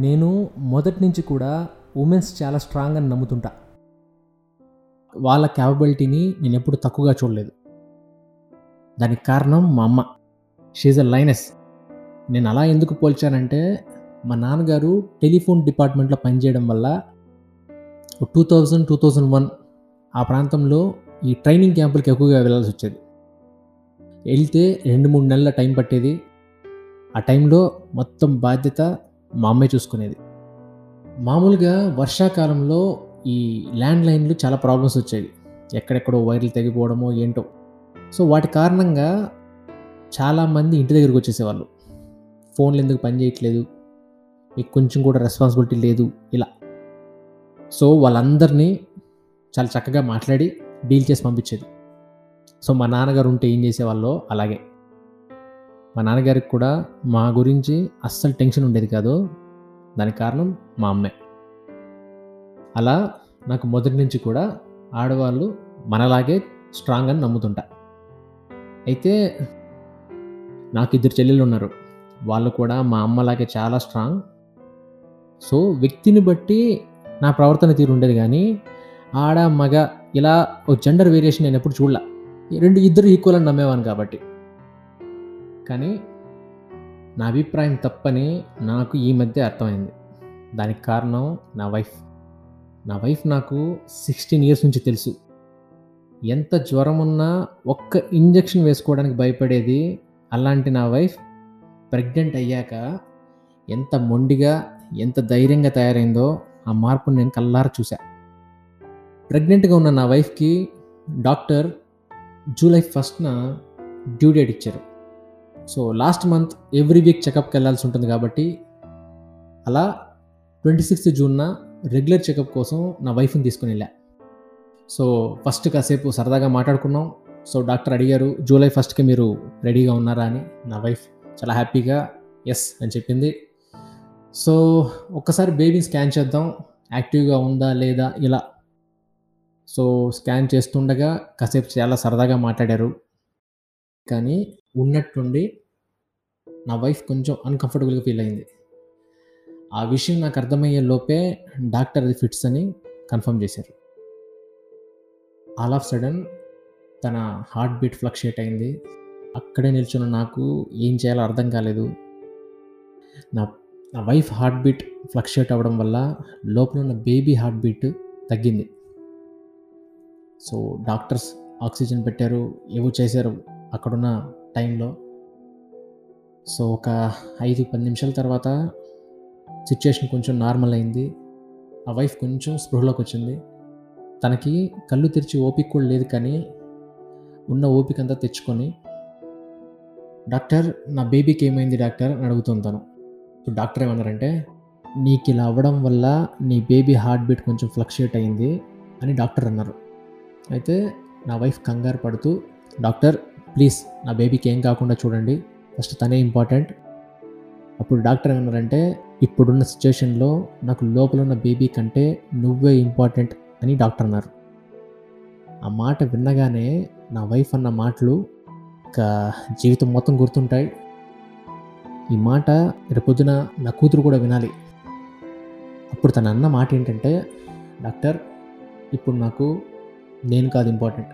నేను మొదటి నుంచి కూడా ఉమెన్స్ చాలా స్ట్రాంగ్ అని నమ్ముతుంటా. వాళ్ళ క్యాపబిలిటీని నేను ఎప్పుడు తక్కువగా చూడలేదు. దానికి కారణం మా అమ్మ. షీజ్ అ లైనెస్ నేను అలా ఎందుకు పోల్చానంటే మా నాన్నగారు టెలిఫోన్ డిపార్ట్మెంట్లో పనిచేయడం వల్ల two thousand two thousand one ఆ ప్రాంతంలో ఈ ట్రైనింగ్ క్యాంపులకి ఎక్కువగా వెళ్ళాల్సి వచ్చేది. వెళ్తే రెండు మూడు నెలల టైం పట్టేది. ఆ టైంలో మొత్తం బాధ్యత మా అమ్మాయి చూసుకునేది. మామూలుగా వర్షాకాలంలో ఈ ల్యాండ్ లైన్లు చాలా ప్రాబ్లమ్స్ వచ్చేవి. ఎక్కడెక్కడో వైర్లు తెగిపోవడమో ఏంటో. సో వాటి కారణంగా చాలామంది ఇంటి దగ్గరికి వచ్చేసేవాళ్ళు. ఫోన్లు ఎందుకు పని చేయట్లేదు? మీకు కొంచెం కూడా రెస్పాన్సిబిలిటీ లేదు. ఇలా. సో వాళ్ళందరినీ చాలా చక్కగా మాట్లాడి డీల్ చేసి పంపించేది. సో మా నాన్నగారు ఉంటే ఏం చేసేవాళ్ళో అలాగే. మా నాన్నగారికి కూడా మా గురించి అస్సలు టెన్షన్ ఉండేది కాదు. దానికి కారణం మా అమ్మే. అలా నాకు మొదటి నుంచి కూడా ఆడవాళ్ళు మనలాగే స్ట్రాంగ్ అని నమ్ముతుంటా. అయితే నాకు ఇద్దరు చెల్లెళ్ళు ఉన్నారు. వాళ్ళు కూడా మా అమ్మలాగే చాలా స్ట్రాంగ్. సో వ్యక్తిని బట్టి నా ప్రవర్తన తీరు ఉండేది కానీ ఆడ మగ ఇలా ఓ జెండర్ వేరియేషన్ నేను ఎప్పుడు చూడలే రెండు ఇద్దరు ఈక్వల్ అని నమ్మేవాను కాబట్టి. కానీ నా అభిప్రాయం తప్పని నాకు ఈ మధ్య అర్థమైంది. దానికి కారణం నా వైఫ్. నా వైఫ్ నాకు సిక్స్టీన్ ఇయర్స్ నుంచి తెలుసు. ఎంత జ్వరం ఉన్నా ఒక్క ఇంజెక్షన్ వేసుకోవడానికి భయపడేది అలాంటి నా వైఫ్ ప్రెగ్నెంట్ అయ్యాక ఎంత మొండిగా ఎంత ధైర్యంగా తయారైందో ఆ మార్పును నేను కల్లారా చూశా. ప్రెగ్నెంట్గా ఉన్న నా వైఫ్కి డాక్టర్ జూలై ఫస్ట్న డ్యూ డేట్ ఇచ్చారు. So last month every week చెకప్కి వెళ్ళాల్సి ఉంటుంది కాబట్టి అలా ట్వంటీ సిక్స్త్ జూన్న రెగ్యులర్ చెకప్ కోసం నా వైఫ్ని తీసుకుని వెళ్ళా. సో ఫస్ట్ కాసేపు సరదాగా మాట్లాడుకున్నాం. సో డాక్టర్ అడిగారు జూలై ఫస్ట్కి మీరు రెడీగా ఉన్నారా? అని. నా వైఫ్ చాలా హ్యాపీగా ఎస్ అని చెప్పింది. సో ఒక్కసారి బేబీని స్కాన్ చేద్దాం. యాక్టివ్గా ఉందా లేదా ఇలా. సో స్కాన్ చేస్తుండగా కాసేపు చాలా సరదాగా మాట్లాడారు. కానీ ఉన్నట్టుండి నా వైఫ్ కొంచెం అన్కంఫర్టబుల్గా ఫీల్ అయింది. ఆ విషయం నాకు అర్థమయ్యే లోపే డాక్టర్ అది ఫిట్స్ అని కన్ఫర్మ్ చేశారు. ఆల్ ఆఫ్ సడన్ తన హార్ట్ బీట్ ఫ్లక్చుయేట్ అయింది. అక్కడే నిల్చున్న నాకు ఏం చేయాలో అర్థం కాలేదు. నా నా వైఫ్ హార్ట్ బీట్ ఫ్లక్చుయేట్ అవ్వడం వల్ల లోపల ఉన్న బేబీ హార్ట్ బీట్ తగ్గింది. సో డాక్టర్స్ ఆక్సిజన్ పెట్టారు ఏవో చేశారు. అక్కడున్న టైంలో. సో ఒక ఐదు పది నిమిషాల తర్వాత సిచ్యుయేషన్ కొంచెం నార్మల్ అయింది. ఆ వైఫ్ కొంచెం స్పృహలోకి వచ్చింది. తనకి కళ్ళు తెరిచి ఓపిక కూడా లేదు కానీ ఉన్న ఓపిక అంతా తెచ్చుకొని డాక్టర్ నా బేబీకి ఏమైంది డాక్టర్ అని అడుగుతుంది తను. సో డాక్టర్ ఏమన్నారంటే నీకు ఇలా అవ్వడం వల్ల నీ బేబీ హార్ట్ బీట్ కొంచెం ఫ్లక్చుయేట్ అయింది అని డాక్టర్ అన్నారు. అయితే నా వైఫ్ కంగారు పడుతూ డాక్టర్ ప్లీజ్ నా బేబీకి ఏం కాకుండా చూడండి. ఫస్ట్ తనే ఇంపార్టెంట్. అప్పుడు డాక్టర్ ఏమన్నారంటే ఇప్పుడున్న సిచ్యువేషన్లో నాకు లోపల ఉన్న బేబీ కంటే నువ్వే ఇంపార్టెంట్ అని డాక్టర్ అన్నారు. ఆ మాట విన్నగానే నా వైఫ్ అన్న మాటలు ఇంకా జీవితం మొత్తం గుర్తుంటాయి. ఈ మాట రేపొద్దున నా కూతురు కూడా వినాలి. అప్పుడు తన అన్న మాట ఏంటంటే డాక్టర్ ఇప్పుడు నాకు నేను కాదు ఇంపార్టెంట్.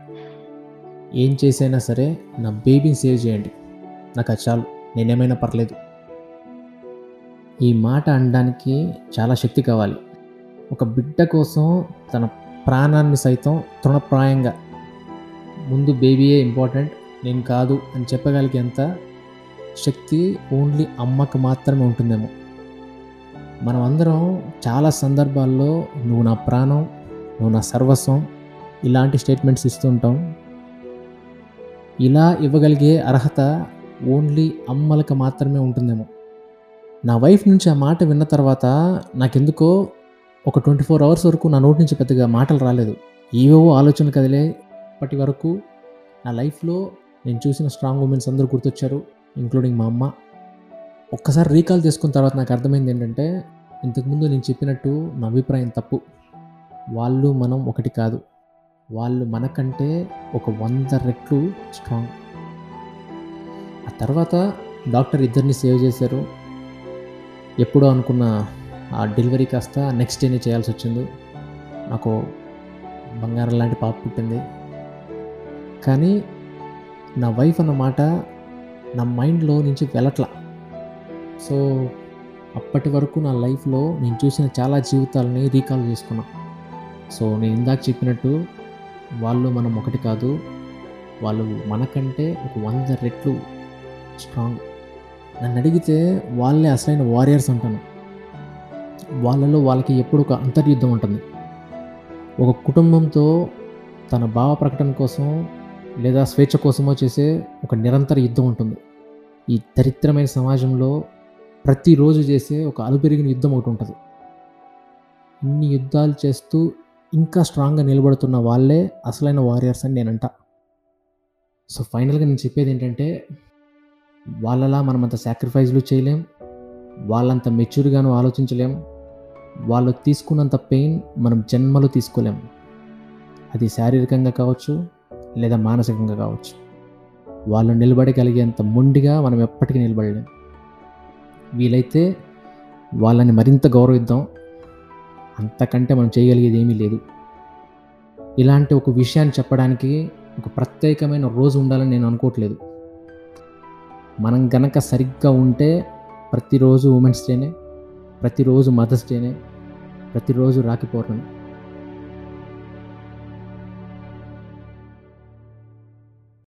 ఏం చేసైనా సరే నా బేబీని సేవ్ చేయండి. నాకు అది చాలు. నేనేమైనా పర్లేదు. ఈ మాట అనడానికి చాలా శక్తి కావాలి. ఒక బిడ్డ కోసం తన ప్రాణాన్ని సైతం తృణప్రాయంగా. ముందు బేబీయే ఇంపార్టెంట్. నేను కాదు అని చెప్పగలిగేంత శక్తి ఓన్లీ అమ్మకు మాత్రమే ఉంటుందేమో. మనం అందరం చాలా సందర్భాల్లో నువ్వు నా ప్రాణం నువ్వు నా సర్వస్వం ఇలాంటి స్టేట్మెంట్స్ ఇస్తుంటాం ఇలా ఇవ్వగలిగే అర్హత ఓన్లీ అమ్మలకు మాత్రమే ఉంటుందేమో. నా వైఫ్ నుంచి ఆ మాట విన్న తర్వాత నాకెందుకో ఒక ట్వంటీ ఫోర్ అవర్స్ వరకు నా నోటి నుంచి పెద్దగా మాటలు రాలేదు. ఏవేవో ఆలోచనలు కదిలే ఇప్పటి వరకు నా లైఫ్లో నేను చూసిన స్ట్రాంగ్ ఉమెన్స్ అందరూ గుర్తొచ్చారు ఇంక్లూడింగ్ మా అమ్మ. ఒక్కసారి రీకాల్ చేసుకున్న తర్వాత నాకు అర్థమైంది ఏంటంటే ఇంతకుముందు నేను చెప్పినట్టు నా అభిప్రాయం తప్పు. వాళ్ళు మనం ఒకటి కాదు. వాళ్ళు మనకంటే ఒక వంద రెట్లు స్ట్రాంగ్ ఆ తర్వాత డాక్టర్ ఇద్దరిని సేవ్ చేశారు. ఎప్పుడో అనుకున్న ఆ డెలివరీ కాస్త నెక్స్ట్ డేనే చేయాల్సి వచ్చింది. నాకు బంగారం లాంటి పాప పుట్టింది. కానీ నా వైఫ్ అన్న మాట నా మైండ్లో నుంచి వెళ్ళట్లా సో అప్పటి వరకు నా లైఫ్లో నేను చూసిన చాలా జీవితాలని రీకాల్ చేసుకున్నా. సో నేను ఇందాక చెప్పినట్టు వాళ్ళు మనం ఒకటి కాదు వాళ్ళు మనకంటే ఒక వంద రెట్లు స్ట్రాంగ్ నన్ను అడిగితే వాళ్ళే అసలైన వారియర్స్ అంటాను. వాళ్ళలో వాళ్ళకి ఎప్పుడు ఒక అంతర్యుద్ధం ఉంటుంది. ఒక కుటుంబంతో తన భావ ప్రకటన కోసం లేదా స్వేచ్ఛ కోసమో చేసే ఒక నిరంతర యుద్ధం ఉంటుంది. ఈ దరిద్రమైన సమాజంలో ప్రతిరోజు చేసే ఒక అలుపెరిగిన యుద్ధం ఒకటి ఉంటుంది. ఇన్ని యుద్ధాలు చేస్తూ ఇంకా స్ట్రాంగ్గా నిలబడుతున్న వాళ్ళే అసలైన వారియర్స్ అని నేనంట. సో ఫైనల్గా నేను చెప్పేది ఏంటంటే వాళ్ళలా మనం అంత సాక్రిఫైస్లు చేయలేం. వాళ్ళంత మెచ్యూర్గాను ఆలోచించలేం. వాళ్ళు తీసుకున్నంత పెయిన్ మనం జన్మలో తీసుకోలేం. అది శారీరకంగా కావచ్చు లేదా మానసికంగా కావచ్చు. వాళ్ళు నిలబడగలిగేంత మొండిగా మనం ఎప్పటికీ నిలబడలేం. వీలైతే వాళ్ళని మరింత గౌరవిద్దాం. అంతకంటే మనం చేయగలిగేది ఏమీ లేదు. ఇలాంటి ఒక విషయాన్ని చెప్పడానికి ఒక ప్రత్యేకమైన రోజు ఉండాలని నేను అనుకోవట్లేదు. మనం గనక సరిగ్గా ఉంటే ప్రతిరోజు ఉమెన్స్ డేనే ప్రతిరోజు మదర్స్ డేనే ప్రతిరోజు రాఖీ పౌర్ణమి.